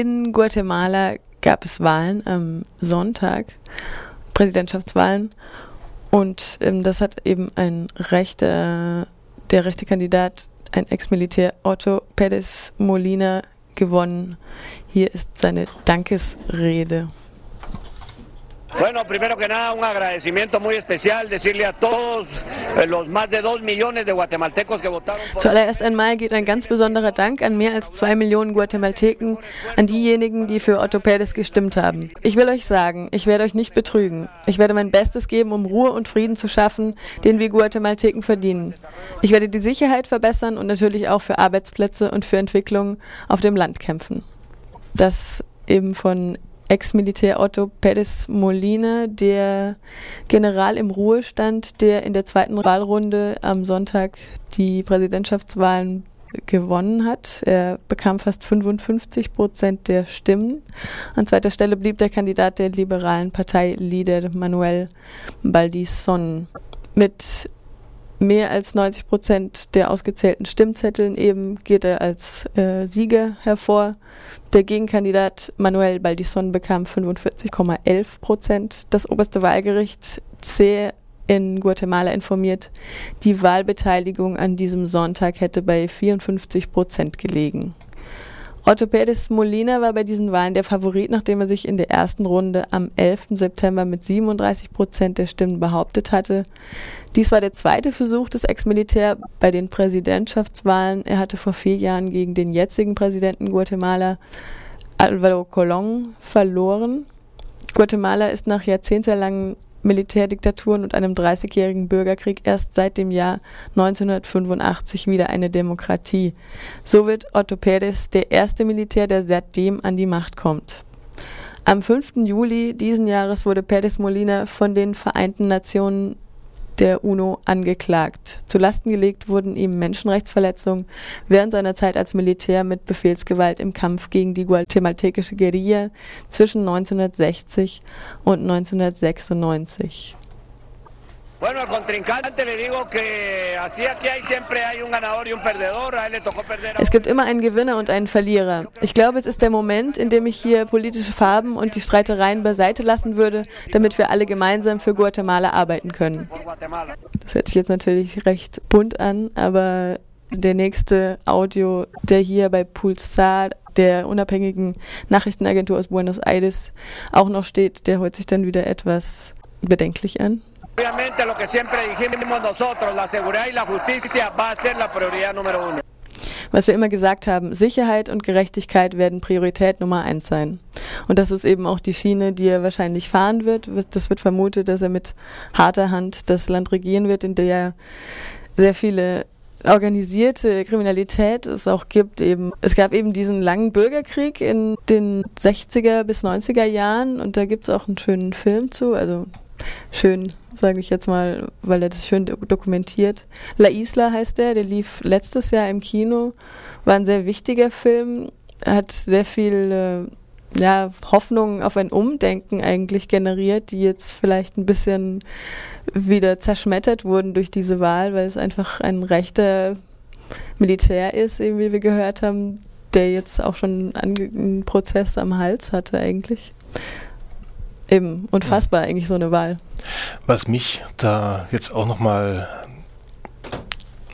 in Guatemala gab es Wahlen am Sonntag, Präsidentschaftswahlen. Und ähm, das hat eben ein rechter, der rechte Kandidat, ein Ex-Militär Otto Pérez Molina gewonnen. Hier ist seine Dankesrede. Bueno, primero que nada, un agradecimiento muy especial, decirle a todos eh, los más de dos millones de guatemaltecos que votaron. Zuallererst einmal geht ein ganz besonderer Dank an mehr als zwei Millionen Guatemalteken, an diejenigen, die für Otto Pérez gestimmt haben. Ich will euch sagen, ich werde euch nicht betrügen. Ich werde mein Bestes geben, um Ruhe und Frieden zu schaffen, den wir Guatemalteken verdienen. Ich werde die Sicherheit verbessern und natürlich auch für Arbeitsplätze und für Entwicklung auf dem Land kämpfen. Das eben von Ex-Militär Otto Pérez Molina, der General im Ruhestand, der in der zweiten Wahlrunde am Sonntag die Präsidentschaftswahlen gewonnen hat. Er bekam fast 55 Prozent der Stimmen. An zweiter Stelle blieb der Kandidat der liberalen Partei Líder Manuel Baldisson. Mit mehr als 90 Prozent der ausgezählten Stimmzetteln eben geht er als äh, Sieger hervor. Der Gegenkandidat Manuel Baldisson bekam 45,11 Prozent. Das oberste Wahlgericht C in Guatemala informiert, die Wahlbeteiligung an diesem Sonntag hätte bei 54 Prozent gelegen. Otto Molina war bei diesen Wahlen der Favorit, nachdem er sich in der ersten Runde am 11. September mit 37 Prozent der Stimmen behauptet hatte. Dies war der zweite Versuch des Ex-Militär bei den Präsidentschaftswahlen. Er hatte vor vier Jahren gegen den jetzigen Präsidenten Guatemala, Alvaro Colón, verloren. Guatemala ist nach jahrzehntelangen Militärdiktaturen und einem 30-jährigen Bürgerkrieg erst seit dem Jahr 1985 wieder eine Demokratie. So wird Otto Pérez der erste Militär, der seitdem an die Macht kommt. Am 5. Juli diesen Jahres wurde Pérez Molina von den Vereinten Nationen der UNO angeklagt. Zu Lasten gelegt wurden ihm Menschenrechtsverletzungen während seiner Zeit als Militär mit Befehlsgewalt im Kampf gegen die guatemaltekische Guerilla zwischen 1960 und 1996. Bueno, al contrincante le digo que así aquí hay siempre hay un ganador y un perdedor. A él le tocó perder. Es gibt immer einen Gewinner und einen Verlierer. Ich glaube, es ist der Moment, in dem ich hier politische Farben und die Streitereien beiseite lassen würde, damit wir alle gemeinsam für Guatemala arbeiten können. Das hört sich jetzt natürlich recht bunt an, aber der nächste Audio, der hier bei Pulsar, der unabhängigen Nachrichtenagentur aus Buenos Aires, auch noch steht, der hört sich dann wieder etwas bedenklich an. Obviamente lo que siempre dijimos nosotros, la seguridad y la justicia va a ser la prioridad número uno. Was wir immer gesagt haben, Sicherheit und Gerechtigkeit werden Priorität Nummer eins sein. Und das ist eben auch die Schiene, die er wahrscheinlich fahren wird. Das wird vermutet, dass er mit harter Hand das Land regieren wird, in der sehr viele organisierte Kriminalität es auch gibt eben. Es gab eben diesen langen Bürgerkrieg in den 60er bis 90er Jahren und da gibt es auch einen schönen Film zu, also schön, sage ich jetzt mal, weil er das schön dokumentiert. La Isla heißt der, der lief letztes Jahr im Kino, war ein sehr wichtiger Film, hat sehr viel äh, ja, Hoffnung auf ein Umdenken eigentlich generiert, die jetzt vielleicht ein bisschen wieder zerschmettert wurden durch diese Wahl, weil es einfach ein rechter Militär ist, eben wie wir gehört haben, der jetzt auch schon einen Prozess am Hals hatte eigentlich. Eben, unfassbar eigentlich so eine Wahl. Was mich da jetzt auch nochmal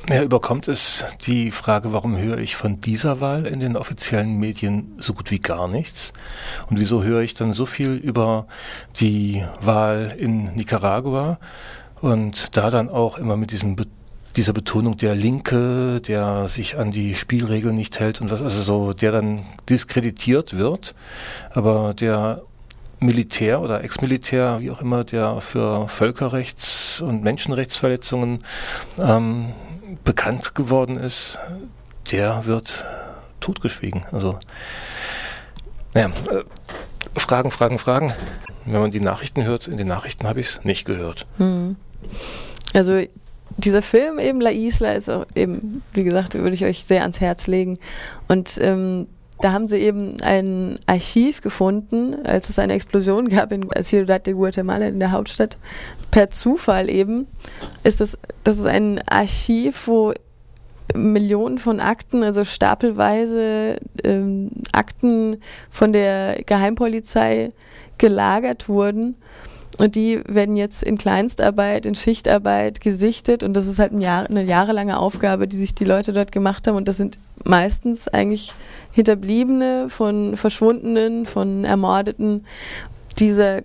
ja, überkommt, ist die Frage, warum höre ich von dieser Wahl in den offiziellen Medien so gut wie gar nichts? Und wieso höre ich dann so viel über die Wahl in Nicaragua und da dann auch immer mit diesem dieser Betonung der Linke, der sich an die Spielregeln nicht hält und was, also so, der dann diskreditiert wird, aber der Militär oder Ex-Militär, wie auch immer, der für Völkerrechts- und Menschenrechtsverletzungen ähm, bekannt geworden ist, der wird totgeschwiegen. Also, naja, äh, Fragen, Fragen, Fragen. Wenn man die Nachrichten hört, in den Nachrichten habe ich es nicht gehört. Hm. Also dieser Film eben La Isla ist auch eben, wie gesagt, würde ich euch sehr ans Herz legen. Und ähm, da haben sie eben ein Archiv gefunden, als es eine Explosion gab in Ciudad de Guatemala, in der Hauptstadt. Per Zufall eben ist das, das ist ein Archiv, wo Millionen von Akten, also stapelweise ähm, Akten von der Geheimpolizei gelagert wurden. Und die werden jetzt in Kleinstarbeit, in Schichtarbeit gesichtet. Und das ist halt ein Jahr, eine jahrelange Aufgabe, die sich die Leute dort gemacht haben. Und das sind meistens eigentlich Hinterbliebene von Verschwundenen, von Ermordeten. Dieser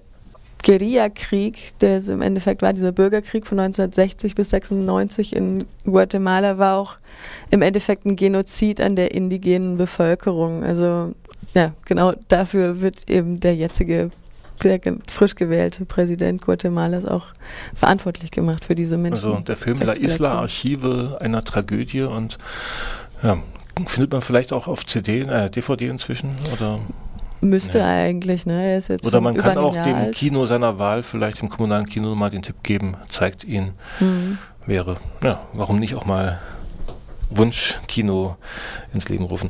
Guerillakrieg, der es im Endeffekt war, dieser Bürgerkrieg von 1960 bis 96 in Guatemala, war auch im Endeffekt ein Genozid an der indigenen Bevölkerung. Also ja, genau dafür wird eben der jetzige der frisch gewählte Präsident Guatemalas auch verantwortlich gemacht für diese Menschen. Also der Film La Isla Archive einer Tragödie und ja, findet man vielleicht auch auf CD, äh, DVD inzwischen oder Müsste ja. eigentlich, ne? Er ist jetzt Oder man kann auch dem alt. Kino seiner Wahl, vielleicht im kommunalen Kino mal den Tipp geben, zeigt ihn. Mhm. Wäre, ja, warum nicht auch mal Wunschkino ins Leben rufen.